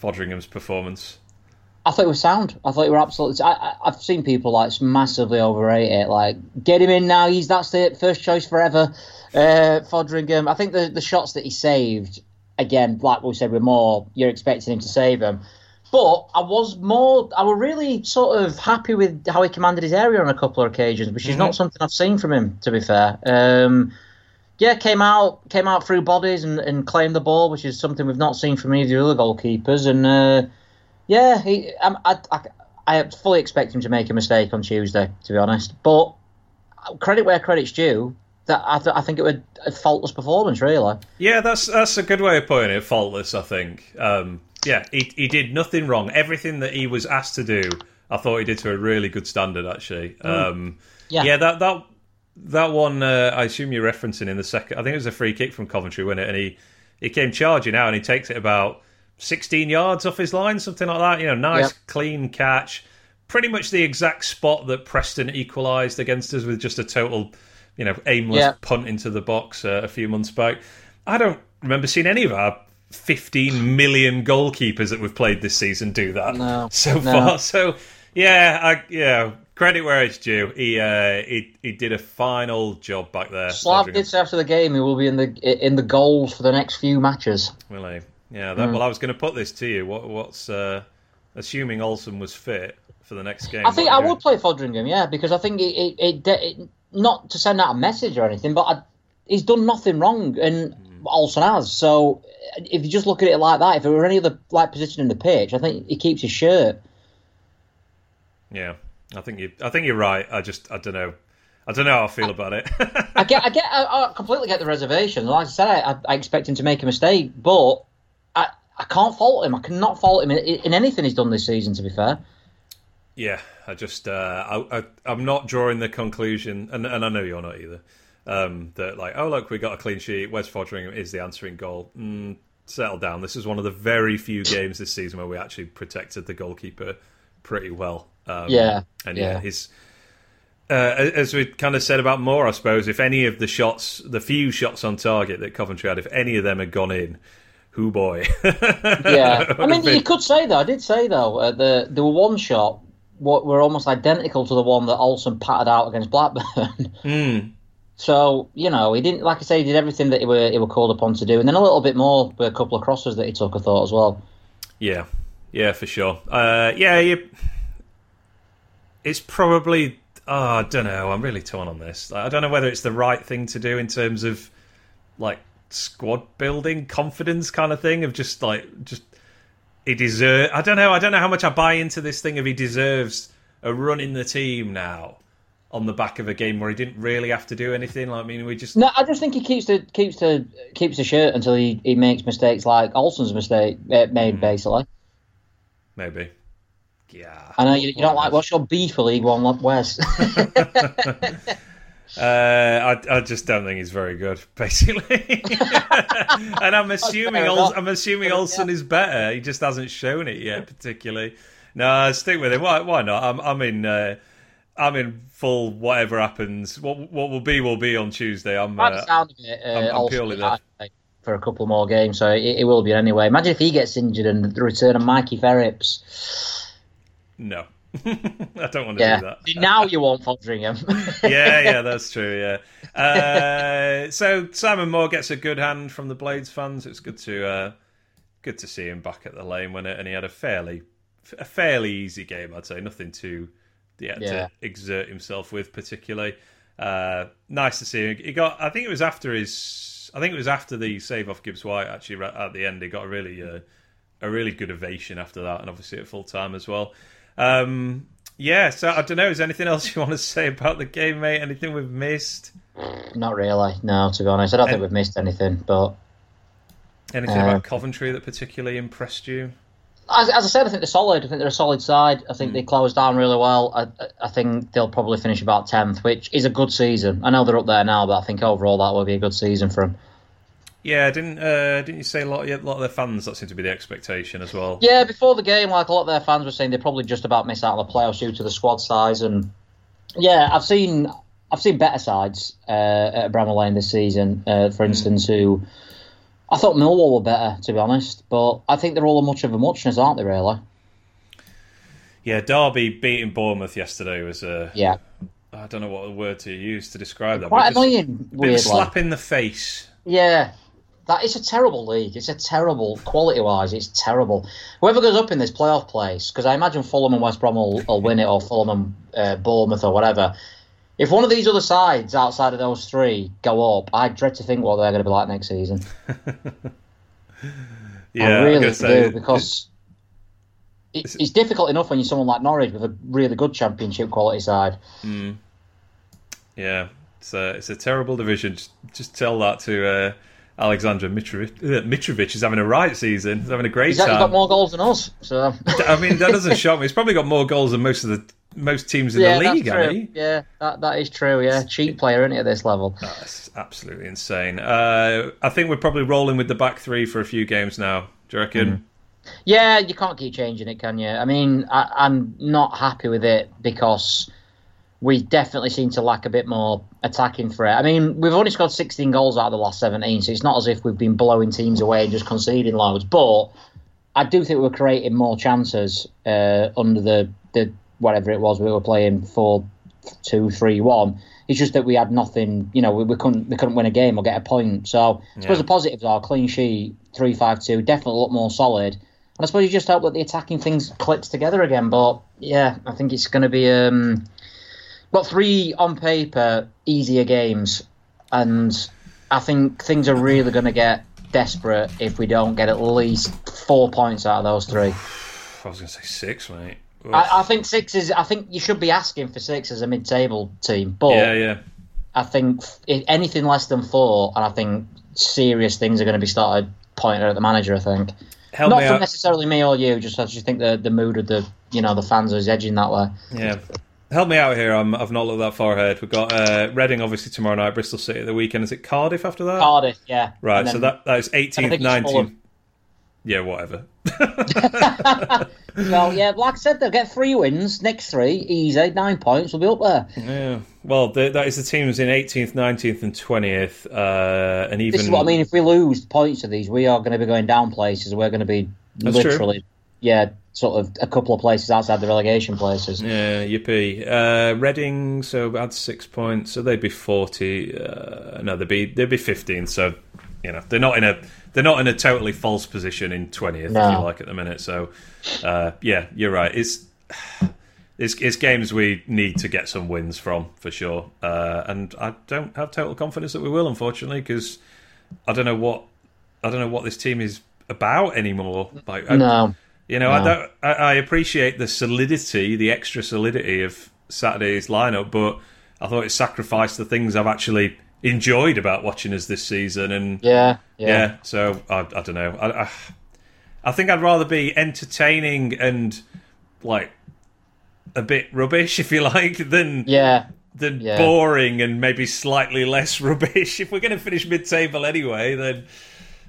Foderingham's performance? I thought it was sound. I thought it were absolutely. I, I, I've seen people like massively overrate it. Like, get him in now. He's that's the first choice forever. Uh, Foderingham. I think the the shots that he saved again, like we said, were more. You're expecting him to save them, but I was more. I was really sort of happy with how he commanded his area on a couple of occasions, which is not something I've seen from him. To be fair. Um, yeah, came out came out through bodies and, and claimed the ball, which is something we've not seen from either of the other goalkeepers. And uh, yeah, he, I, I, I fully expect him to make a mistake on Tuesday, to be honest. But credit where credit's due. That I, th- I think it was a faultless performance, really. Yeah, that's that's a good way of putting it. Faultless, I think. Um, yeah, he he did nothing wrong. Everything that he was asked to do, I thought he did to a really good standard. Actually, um, Yeah. yeah, that that that one. Uh, I assume you're referencing in the second. I think it was a free kick from Coventry, wasn't it? And he he came charging out and he takes it about 16 yards off his line, something like that. You know, nice Yep. clean catch. Pretty much the exact spot that Preston equalised against us with just a total, you know, aimless Yeah. punt into the box uh, a few months back. I don't remember seeing any of our 15 million goalkeepers that we've played this season do that No, so no. far. So yeah, I, yeah, credit where it's due. He uh, he he did a fine old job back there. Slav did say after the game he will be in the in the goals for the next few matches. Will he? Yeah. That, Well, I was going to put this to you. What what's uh, assuming Olsen was fit for the next game? I think I would play Foderingham, yeah, because I think it, it, it, it not to send out a message or anything, but I, he's done nothing wrong, and Olsen has. So if you just look at it like that, if it were any other like position in the pitch, I think he keeps his shirt. Yeah, I think you. I think you're right. I just I don't know. I don't know how I feel about it. (laughs) I get, I get, I, I completely get the reservation. Like I said, I, I expect him to make a mistake, but I, I can't fault him. I cannot fault him in, in anything he's done this season. To be fair, Yeah, I just uh, I, I I'm not drawing the conclusion, and and I know you're not either. Um, that like, oh look, we got a clean sheet. Wes Foderingham is the answering goal. Mm, settle down. This is one of the very few games this season where we actually protected the goalkeeper pretty well. Um, Yeah, and yeah, yeah. he's uh, as we kind of said about Moore, I suppose. If any of the shots, the few shots on target that Coventry had, if any of them had gone in, who boy? Yeah, (laughs) I mean, you could say though. I did say though uh, the there were one shot what were almost identical to the one that Olsen patted out against Blackburn. Hmm. So you know, he didn't like I say, he did everything that he were he were called upon to do, and then a little bit more with a couple of crosses that he took. I thought as well. Yeah, yeah, for sure. Uh, yeah, you, it's probably. Oh, I don't know. I'm really torn on this. I don't know whether it's the right thing to do in terms of like squad building, confidence kind of thing of just like just he deserve. I don't know. I don't know how much I buy into this thing of he deserves a run in the team now on the back of a game where he didn't really have to do anything. Like, I mean, we just No, I just think he keeps the keeps the keeps the shirt until he, he makes mistakes like Olsen's mistake uh, made basically. maybe. Yeah. I know you, you don't like what's your beef for League One West. (laughs) Uh, I, I just don't think he's very good, (laughs) basically. (laughs) and I'm assuming Ol- I'm assuming Olsen is better. He just hasn't shown it yet, particularly. No, stick with him. Why? Why not? I'm I'm in. Uh, I'm in full. Whatever happens, what what will be will be on Tuesday. I'm. By the Uh, sound of it, uh, I'm- I'm purely there. for a couple more games, so it, it will be anyway. Imagine if he gets injured and the return of Mikey Verrips. no, (laughs) I don't want to Yeah, do that. now you won't Foderingham. (laughs) yeah, yeah, (laughs) that's true. Yeah. Uh, so Simon Moore gets a good hand from the Blades fans. It's good to uh, good to see him back at the lane when it, and he had a fairly a fairly easy game. I'd say nothing too he had Yeah. to exert himself with particularly. Uh, nice to see him. He got. I think it was after his. I think it was after the save off Gibbs White. Actually, right at the end, he got a really uh, a really good ovation after that, and obviously at full time as well. Um, yeah, so I don't know. Is there anything else you want to say about the game, mate? Anything we've missed? Not really, no. To be honest, I don't think we've missed anything. But Anything Uh, about Coventry that particularly impressed you? As, as I said, I think they're solid. I think they're a solid side. I think Hmm. they closed down really well. I, I- think they'll probably finish about tenth, which is a good season. I know they're up there now, but I think overall that will be a good season for them. Yeah, didn't uh, didn't you say a lot? Yeah, a lot of their fans that seemed to be the expectation as well. Yeah, before the game, like a lot of their fans were saying, they probably just about miss out on the playoffs due to the squad size. And yeah, I've seen I've seen better sides uh, at Bramall Lane this season. Uh, for instance, who I thought Millwall were better, to be honest. But I think they're all a much of a muchness, aren't they? Really? Yeah, Derby beating Bournemouth yesterday was a. Yeah. I don't know what word to use to describe that. Quite annoying. a bit a Weirdly. slap in the face. Yeah. That is a terrible league. It's a terrible quality wise. It's terrible. Whoever goes up in this playoff place, because I imagine Fulham and West Brom will, will win it, or Fulham and uh, Bournemouth, or whatever. If one of these other sides outside of those three go up, I dread to think what they're going to be like next season. (laughs) Yeah, I really gonna do say- because it, it's difficult enough when you're someone like Norwich with a really good championship quality side. Yeah, it's a it's a terrible division. Just, just tell that to uh, Aleksandar Mitrovic. Uh, Mitrovic is having a right season. He's having a great He's actually time. got more goals than us, so I mean, that doesn't (laughs) shock me. He's probably got more goals than most of the most teams in yeah, the league, Yeah, that, that is true. Yeah, cheap player, isn't he, at this level? That's absolutely insane. Uh, I think we're probably rolling with the back three for a few games now. Do you reckon? Yeah, you can't keep changing it, can you? I mean, I, I'm not happy with it because we definitely seem to lack a bit more attacking threat. I mean, we've only scored 16 goals out of the last 17, so it's not as if we've been blowing teams away and just conceding loads. But I do think we're creating more chances uh, under the, the whatever it was we were playing four, two, three, one. It's just that we had nothing. You know, we, we couldn't we couldn't win a game or get a point. So I suppose Yeah. the positives are clean sheet, three five two, definitely look more solid. And I suppose you just hope that the attacking things clicks together again. But yeah, I think it's going to be um, got three on paper easier games, and I think things are really going to get desperate if we don't get at least four points out of those three. I was going to say six, mate. I, I think six is. I think you should be asking for six as a mid-table team, but yeah, yeah. I think anything less than four, and I think serious things are going to be started pointing at the manager. I think Help not me from out. necessarily me or you, just I just think the the mood of the you know the fans is edging that way. Yeah. Help me out here. I'm, I've not looked that far ahead. We've got uh, Reading, obviously, tomorrow night, Bristol City at the weekend. Is it Cardiff after that? Cardiff, yeah, Right, And so then- that, that is I 18th, 19th. Yeah, whatever. (laughs) (laughs) well, yeah, like I said, they'll get three wins. Next three, easy, nine points. We'll be up there. Yeah. Well, the, that is the teams in 18th, 19th, and 20th, uh, and even. This is what I mean. If we lose points to these, we are going to be going down places. We're going to be That's literally, true. yeah, sort of a couple of places outside the relegation places. Yeah, yippee. Uh, Reading, so add six points, so they'd be 40. Uh, no, they'd be they'd be 15. So, you know, they're not in a they're not in a totally false position in 20th, No. if you like, at the minute. So, uh, yeah, you're right. It's, it's it's games we need to get some wins from for sure, uh, and I don't have total confidence that we will, unfortunately, because I don't know what I don't know what this team is about anymore. Like, I- No, you know, I don't. I, I appreciate the solidity, the extra solidity of Saturday's lineup, but I thought it sacrificed the things I've actually enjoyed about watching us this season. And yeah, yeah, yeah, so I, I don't know. I, I, I think I'd rather be entertaining and like a bit rubbish, (laughs) if you like, than yeah. than Yeah. boring and maybe slightly less (laughs) rubbish. If we're going to finish mid-table anyway, then.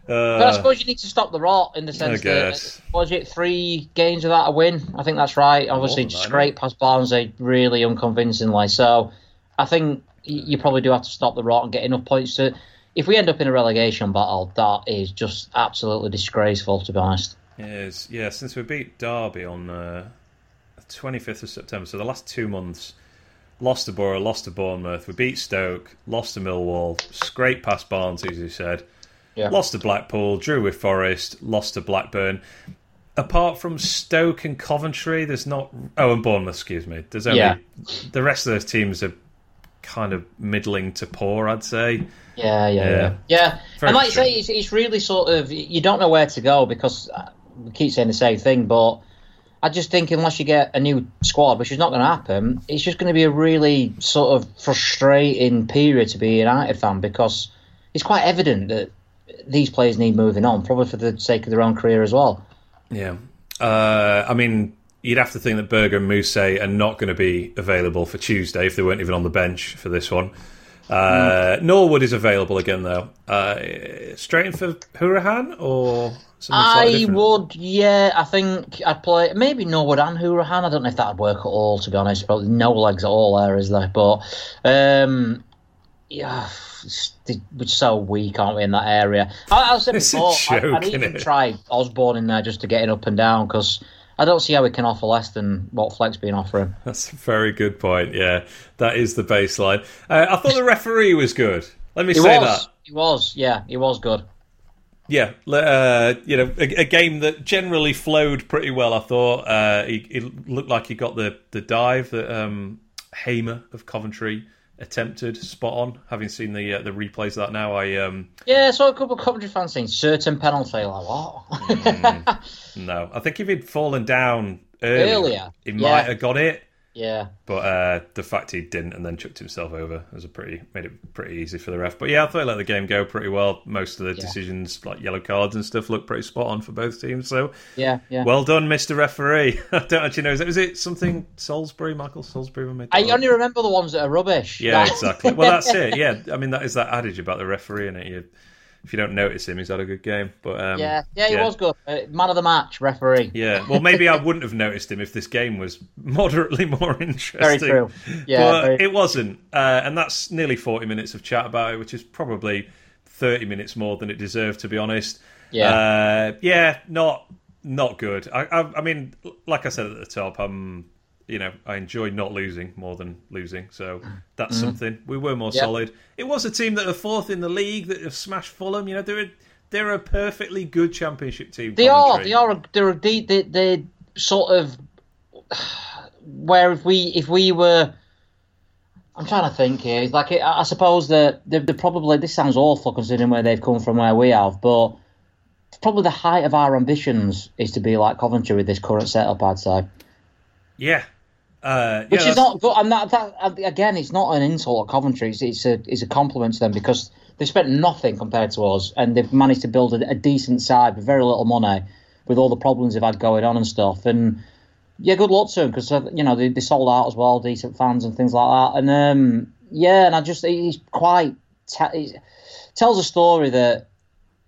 Uh, But I suppose you need to stop the rot in the sense guess. that was it three games without a win? I think that's right. Obviously, that, scrape past Barnsley really unconvincingly. So I think you probably do have to stop the rot and get enough points to. If we end up in a relegation battle, that is just absolutely disgraceful, to be honest. Is yeah, since we beat Derby on uh, the 25th of September, so the last two months, lost to Borough, lost to Bournemouth, we beat Stoke, lost to Millwall, scraped past Barnes, as you said, Yeah. lost to Blackpool, drew with Forest, lost to Blackburn. Apart from Stoke and Coventry, there's not. Oh, and Bournemouth, excuse me. There's only Yeah. the rest of those teams are kind of middling to poor, I'd say. Yeah, yeah, Yeah. yeah. Yeah, and like you say, it's, it's really sort of you don't know where to go because uh, we keep saying the same thing. But I just think unless you get a new squad, which is not going to happen, it's just going to be a really sort of frustrating period to be a United fan because it's quite evident that these players need moving on, probably for the sake of their own career as well. Yeah. Uh, I mean, you'd have to think that Berge and Mousset are not going to be available for Tuesday if they weren't even on the bench for this one. Uh, Norwood is available again, though. Uh, straight in for Hourihane or I would, yeah. I think I'd play maybe Norwood and Hourihane. I don't know if that'd work at all. To be honest, probably no legs at all there, is there? But um, yeah, we're so weak, aren't we, in that area? I, I said before, I, joke, I'd even innit? try Osborn in there just to get it up and down because I don't see how we can offer less than what Fleck's been offering. (laughs) That's a very good point. Yeah, that is the baseline. Uh, I thought the referee was good. Let me He say was, that. he was, yeah, he was good. Yeah, uh, you know, a, a game that generally flowed pretty well. I thought uh, he, it looked like he got the the dive that um, Hamer of Coventry attempted spot on. Having seen the uh, the replays of that now, I um, Yeah, so a couple of Coventry fans saying certain penalty, like what? no, I think if he'd fallen down earlier, Earlier, he yeah. might have got it. Yeah. But uh, the fact he didn't and then chucked himself over was a pretty made it pretty easy for the ref. But yeah, I thought he let the game go pretty well. Most of the decisions, like yellow cards and stuff, looked pretty spot on for both teams. So Yeah, yeah. well done, Mister Referee. (laughs) I don't actually know. Is it, is it something Salisbury, Michael Salisbury? made I only remember the ones that are rubbish. Yeah, (laughs) exactly. Well, that's it. Yeah, I mean that is that adage about the referee in it. You, if you don't notice him, he's had a good game. But um, yeah, yeah, he was good. Uh, man of the match, referee. Yeah, well, maybe I wouldn't have noticed him if this game was (laughs) moderately more interesting. Very true. Yeah, but very- it wasn't, uh, and that's nearly forty minutes of chat about it, which is probably thirty minutes more than it deserved, to be honest. Yeah. uh, yeah, not not good. I, I, I mean, like I said at the top, I'm, you know, I enjoy not losing more than losing, so that's something. We were more Mm-hmm. Solid. It was a team that are fourth in the league that have smashed Fulham. You know, they're a, they're a perfectly good championship team. They are. They are. a- They're. a- They. They. Sort of. Where if we if we were. I'm trying to think here. It's Like I I suppose that they're, they're probably. This sounds awful considering where they've come from, where we have, but probably the height of our ambitions is to be like Coventry with this current setup. I'd say, Yeah. Uh, which yeah, is that's- not good. And that, that again, it's not an insult at Coventry. It's, it's a it's a compliment to them because they've spent nothing compared to us, and they've managed to build a, a decent side with very little money, with all the problems they've had going on and stuff. And yeah, good luck to them because you know they, they sold out as well, decent fans and things like that. And um, yeah, and I just he's quite te- he tells a story that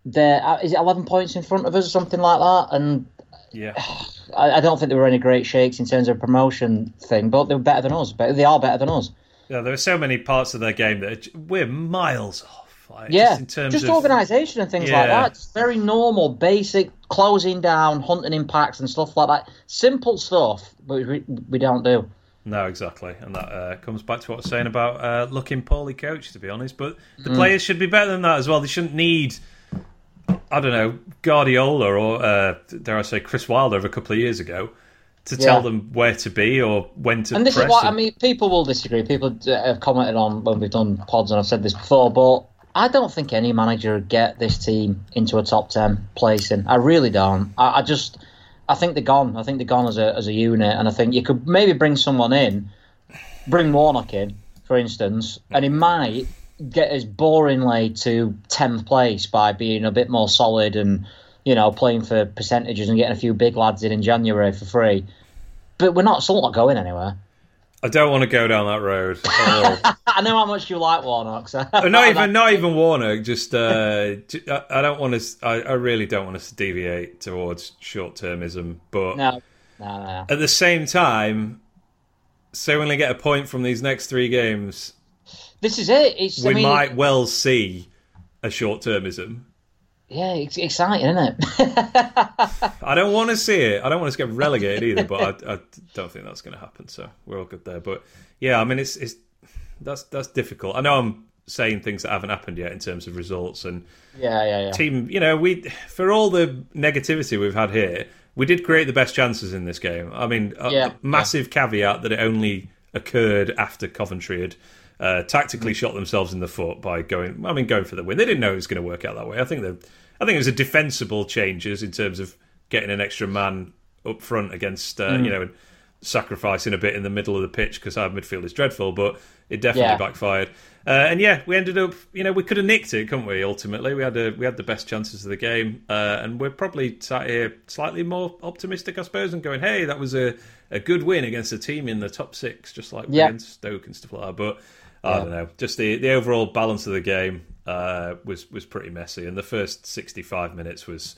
they're uh, is it eleven points in front of us or something like that, and Yeah. (sighs) I, I don't think there were any great shakes in terms of promotion thing, but they were better than us. But they are better than us. Yeah, there are so many parts of their game that we're miles off. Like, Yeah, just in terms just of organisation and things like that. It's very normal, basic closing down, hunting impacts and stuff like that. Simple stuff, but we, we don't do. No, exactly, and that uh, comes back to what I was saying about uh, looking poorly coached, to be honest. But the Mm. players should be better than that as well. They shouldn't need, I don't know, Guardiola or uh, dare I say Chris Wilder of a couple of years ago to Yeah. tell them where to be or when to. And this is press what I mean. People will disagree. People uh, have commented on when we've done pods, and I've said this before, but I don't think any manager would get this team into a top ten placing. I really don't. I, I just, I think they're gone. I think they're gone as a as a unit, and I think you could maybe bring someone in, bring Warnock in, for instance, and he might get us boringly to tenth place by being a bit more solid and you know playing for percentages and getting a few big lads in in January for free. But we're not still not going anywhere. I don't want to go down that road. (laughs) I know how much you like Warnock. So Uh, not (laughs) even not even Warner. Just uh, I, don't want us. I, I really don't want us to deviate towards short termism. But no, no, no. at the same time, so we only get a point from these next three games. This is it. It's we I mean, might well see a short termism. yeah, it's exciting, isn't it? (laughs) I don't want to see it. I don't want us to get relegated either, but I, I don't think that's going to happen. So we're all good there. But yeah, I mean, it's it's that's that's difficult. I know I'm saying things that haven't happened yet in terms of results and yeah, yeah, yeah. team. You know, we for all the negativity we've had here, we did create the best chances in this game. I mean, Yeah. massive caveat that it only occurred after Coventry had. Uh, tactically shot themselves in the foot by going. I mean, going for the win. They didn't know it was going to work out that way. I think that. I think it was a defensible changes in terms of getting an extra man up front against uh, Mm. you know and sacrificing a bit in the middle of the pitch because our midfield is dreadful. But it definitely Yeah. backfired. Uh, and yeah, we ended up. You know, we could have nicked it, couldn't we? Ultimately, we had a, we had the best chances of the game, uh, and we're probably sat here slightly more optimistic, I suppose, and going, "Hey, that was a, a good win against a team in the top six, just like Yeah. Stoke and stuff like that." But I Yeah. don't know. Just the the overall balance of the game uh, was was pretty messy, and the first sixty five minutes was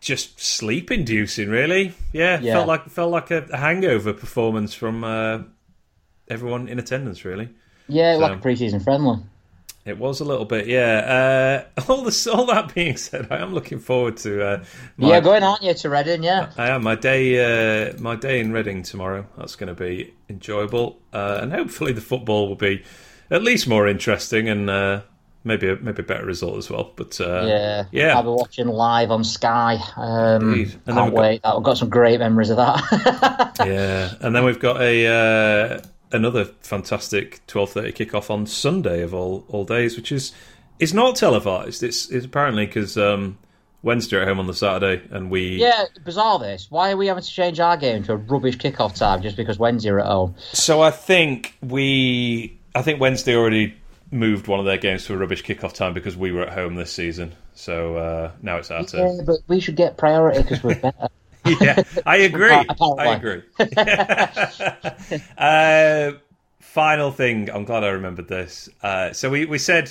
just sleep inducing. Really, yeah, Yeah. felt like felt like a, hangover performance from uh, everyone in attendance. Really, yeah, like So- a pre-season friendly. It was a little bit. Yeah. Uh, (laughs) all this, all that being said, I am looking forward to. Uh, my, yeah, going aren't you to Reading? Yeah, I am my day. Uh, my day in Reading tomorrow. That's going to be enjoyable, uh, and hopefully the football will be at least more interesting and uh, maybe a, maybe a better result as well. But uh, yeah, yeah. I'll be watching live on Sky. Um, Indeed. And can't we've got- I've got some great memories of that. (laughs) yeah, and then we've got a uh, another fantastic twelve thirty kickoff on Sunday of all all days, which is is not televised. It's it's apparently because um, Wednesday are at home on the Saturday, and we yeah, bizarre. This. Why are we having to change our game to a rubbish kickoff time just because Wednesday are at home? So I think we, I think Wednesday already moved one of their games to a rubbish kickoff time because we were at home this season. So uh, now it's our Yeah, turn. but we should get priority because we're (laughs) better. (laughs) Yeah, I agree. I agree. (laughs) uh, final thing, I'm glad I remembered this. Uh, so we, we said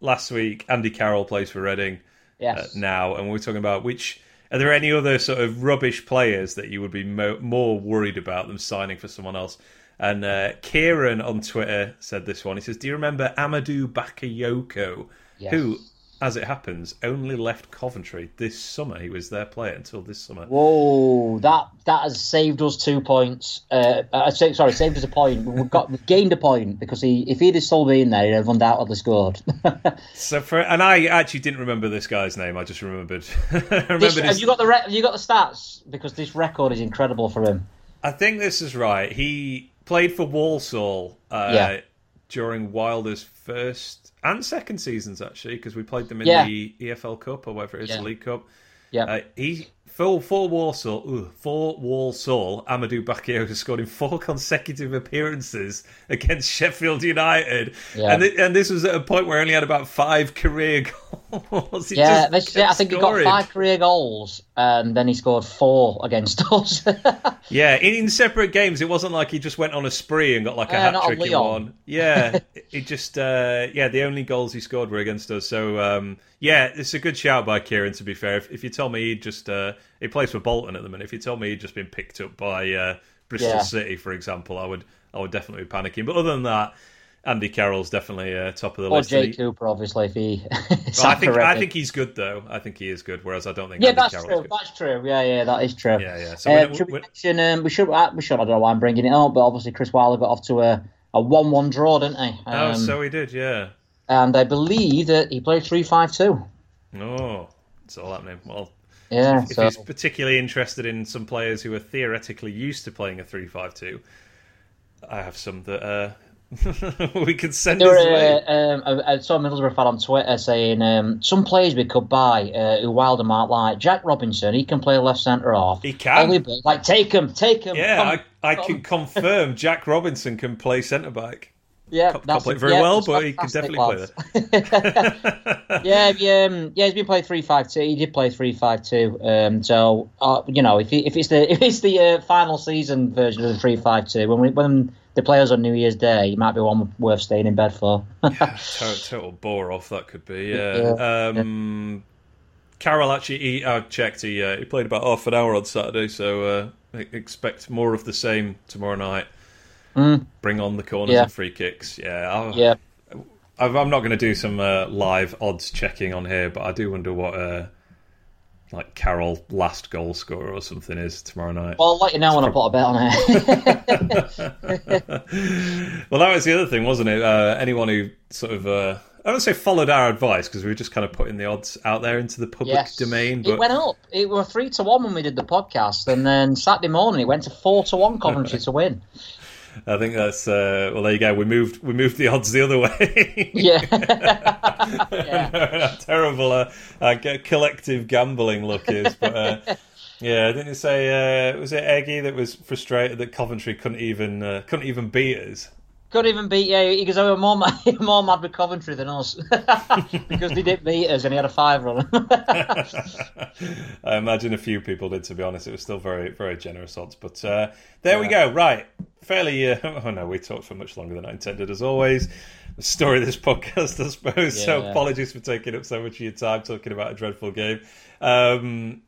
last week Andy Carroll plays for Reading uh, now, and we we're talking about which. Are there any other sort of rubbish players that you would be mo- more worried about them signing for someone else? And uh, Kieran on Twitter said this one. He says, "Do you remember Amadou Bakayoko, Yes. who, as it happens, only left Coventry this summer? He was their player until this summer. Whoa, that that has saved us two points. Uh, uh, sorry, saved us a point. We've got we've gained a point because he, if he'd have still been there, he'd have undoubtedly scored. (laughs) So for and I actually didn't remember this guy's name. I just remembered. I (laughs) remembered This- his, have you got the re- have you got the stats? Because this record is incredible for him. I think this is right. He played for Walsall uh, Yeah. during Wilder's first and second seasons, actually, because we played them in Yeah. the EFL Cup or whatever it is, Yeah. the League Cup. Yeah, Uh, he full for Walsall, ugh, for Walsall, Amadou Bakayoko scored in four (laughs) consecutive appearances against Sheffield United, Yeah. and th- and this was at a point where he only had about five career (laughs) goals. Yeah, this kept I think he got five career goals, and then he scored four against (laughs) us. Yeah, in, in separate games, it wasn't like he just went on a spree and got like a Uh, hat trick in one. Yeah, (laughs) it just uh, yeah, the only goals he scored were against us. So um, yeah, it's a good shout by Kieran. To be fair, if, if you told me he'd just uh, he plays for Bolton at the minute, if you told me he'd just been picked up by uh, Bristol Yeah. City, for example, I would I would definitely be panicking. But other than that, Andy Carroll's definitely uh, top of the or list. and Jay Cooper, obviously, if he. (laughs) well, I think I think he's good though. I think he is good. Whereas I don't think Yeah, Andy that's Carroll's true. good. That's true. Yeah, yeah, that is true. Yeah, yeah. So Uh, we're- should we we're- mention? Um, we should. Uh, we should. I don't know why I'm bringing it up, but obviously Chris Wilder got off to a, a one-one draw, didn't he? oh, Um, so he did. Yeah. and I believe that he played three-five-two. Oh, it's all happening. Well, Yeah. if so he's particularly interested in some players who are theoretically used to playing a three-five-two, I have some that uh, (laughs) we could send There his way. uh, um, I I saw a Middlesbrough fan on Twitter saying um, some players we could buy uh, who Wilder might like. Jack Robinson, he can play left centre off. He can. Like take him, take him. Yeah, Come- I, I can confirm (laughs) Jack Robinson can play centre back. yeah, Can't that's play it. very Yeah, well, but he can definitely play lads. (laughs) yeah, he, um, yeah, he's been playing three five two. He did play three five two. Um, so uh, you know, if, he, if it's the if it's the uh, final season version of the three five two, when we, when they play us on New Year's Day, it might be one worth staying in bed for. (laughs) total, total bore off that could be. Yeah. Um, Carroll actually, he, I checked. He uh, he played about half an hour on Saturday, so uh, expect more of the same tomorrow night. Bring on the corners Mm. Yeah. and free kicks. Yeah. I'll, yeah, I've- I'm not going to do some uh, live odds checking on here, but I do wonder what uh, like Carroll last goal scorer or something is tomorrow night. well, I'll let you know when I put a bet on it. (laughs) Well, that was the other thing, wasn't it? Uh, anyone who sort of, uh, I don't say followed our advice because we were just kind of putting the odds out there into the public yes, domain. it went up. It were three to one when we did the podcast, and then Saturday morning it went to four to one Coventry to win. I think that's uh, well. There you go. We moved. We moved the odds the other way. Yeah. (laughs) How (laughs) terrible uh, uh, collective gambling look is. But uh, (laughs) yeah, didn't you say uh, was it Eggy that was frustrated that Coventry couldn't even uh, couldn't even beat us? Couldn't even beat yeah. He goes, "Oh, more mad, (laughs) more mad with Coventry than us (laughs) because they didn't beat us, and he had a five run." (laughs) I imagine a few people did. To be honest, it was still very very generous odds. But uh, there we go. Right, fairly. Uh, oh no, we talked for much longer than I intended, as always. The story of this podcast, I suppose. So Yeah. apologies for taking up so much of your time talking about a dreadful game. Um,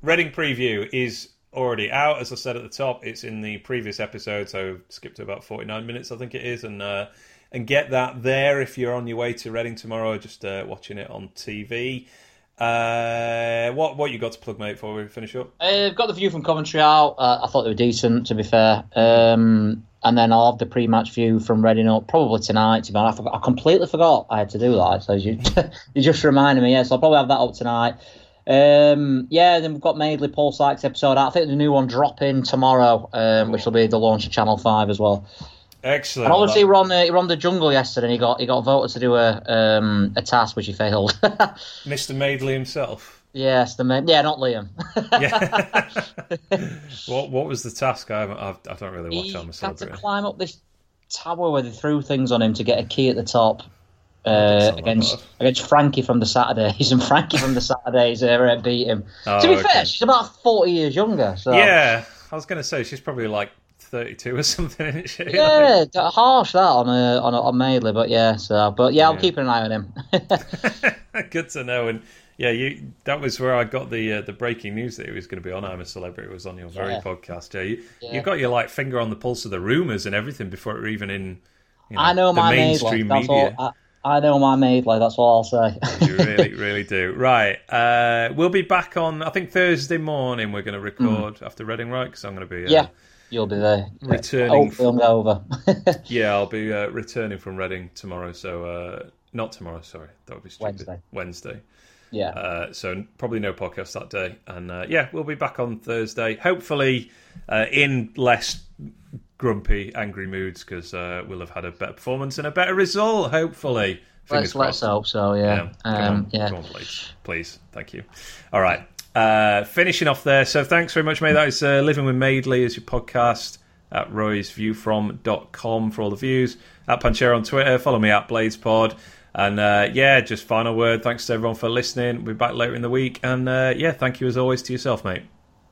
Reading preview is already out. As I said at the top, it's in the previous episode, so skip to about forty nine minutes, I think it is, and uh, and get that there if you're on your way to Reading tomorrow, just uh, watching it on TV. Uh, what what you got to plug, mate? Before we finish up, Uh, I've got the view from Coventry out. Uh, I thought they were decent, to be fair. Um, and then I'll have the pre-match view from Reading up probably tonight. To be honest, I, completely forgot I had to do that. So you, (laughs) you just reminded me. Yeah, so I'll probably have that up tonight. Um, yeah, then we've got Madeley Paul Sykes episode. out. I think the new one dropping tomorrow, um, which will be the launch of Channel Five as well. excellent. And obviously, we're on the we're on the jungle yesterday. and He got he got voted to do a um, a task which he failed. Mr. Madeley himself. yes, the man. Yeah, not Liam. (laughs) Yeah. (laughs) what what was the task? I haven't, I've, I don't really watch he I'm a had to climb up this tower where they threw things on him to get a key at the top. Uh, against against Frankie from the Saturdays, (laughs) and Frankie from the Saturdays uh, beat him. Oh, to be okay. fair, she's about forty years younger. So Yeah, I was going to say she's probably like 32 or (laughs) something, isn't she? yeah, d- harsh that on uh, on a, on Madeley, but yeah. So, but yeah, I'm keeping an eye on him. (laughs) Good to know. And yeah, you that was where I got the uh, the breaking news that he was going to be on I'm a Celebrity. Was on your very Yeah. podcast. Yeah, you Yeah. you got your like finger on the pulse of the rumors and everything before it were even in. You know, I know the my mainstream Madeley. Media. all. I, I know my Madeley. That's all I'll say. you really, (laughs) really do. Right. Uh, we'll be back on, I think, Thursday morning. We're going to record after Reading, right? Because I'm going to be. Uh, Hmm. yeah, you'll be there. Returning Hopefully, over. (laughs) Yeah, I'll be uh, returning from Reading tomorrow. So, uh, not tomorrow, sorry. That would be stupid. Wednesday. Wednesday. Yeah. Uh, so, probably no podcast that day. And uh, yeah, we'll be back on Thursday. Hopefully, uh, in less grumpy, angry moods because uh, we'll have had a better performance and a better result, hopefully. Fingers let's let's crossed. hope so. Yeah. Come Um, on, yeah. on, please, please, thank you. All right, Uh, finishing off there. So thanks very much, mate. That is uh, Living with Madeley as your podcast at roysviewfrom.com for all the views. At Panchero on Twitter. Follow me at BladesPod. And uh, yeah, just final word. Thanks to everyone for listening. We'll be back later in the week. And uh, yeah, thank you as always to yourself, mate.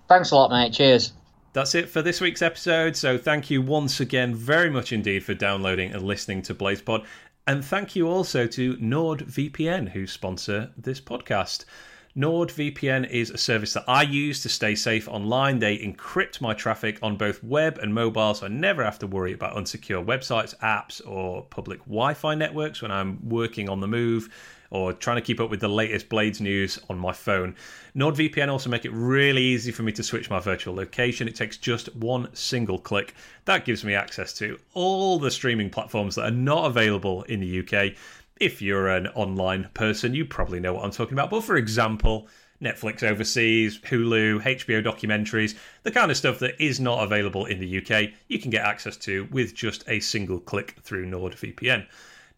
Thanks a lot, mate. Cheers. That's it for this week's episode. So thank you once again very much indeed for downloading and listening to BladesPod. And thank you also to NordVPN, who sponsor this podcast. NordVPN is a service that I use to stay safe online. They encrypt my traffic on both web and mobile, so I never have to worry about unsecure websites, apps, or public Wi Fi networks when I'm working on the move or trying to keep up with the latest Blades news on my phone. NordVPN also make it really easy for me to switch my virtual location. It takes just one single click. That gives me access to all the streaming platforms that are not available in the UK if you're an online person, you probably know what I'm talking about. But for example, Netflix overseas, Hulu, HBO documentaries, the kind of stuff that is not available in the UK, you can get access to with just a single click through NordVPN.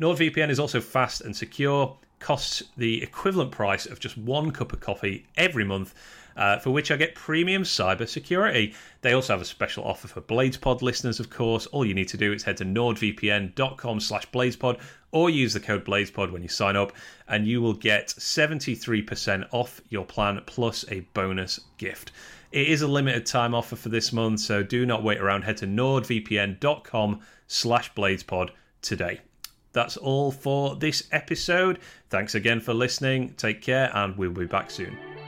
NordVPN is also fast and secure, costs the equivalent price of just one cup of coffee every month uh, for which I get premium cyber security. They also have a special offer for BladesPod listeners, of course. All you need to do is head to nordvpn.com slash bladespod or use the code bladespod when you sign up, and you will get 73% off your plan plus a bonus gift. It is a limited time offer for this month, so do not wait around. Head to nordvpn.com slash bladespod today. That's all for this episode. Thanks again for listening. Take care, and we'll be back soon.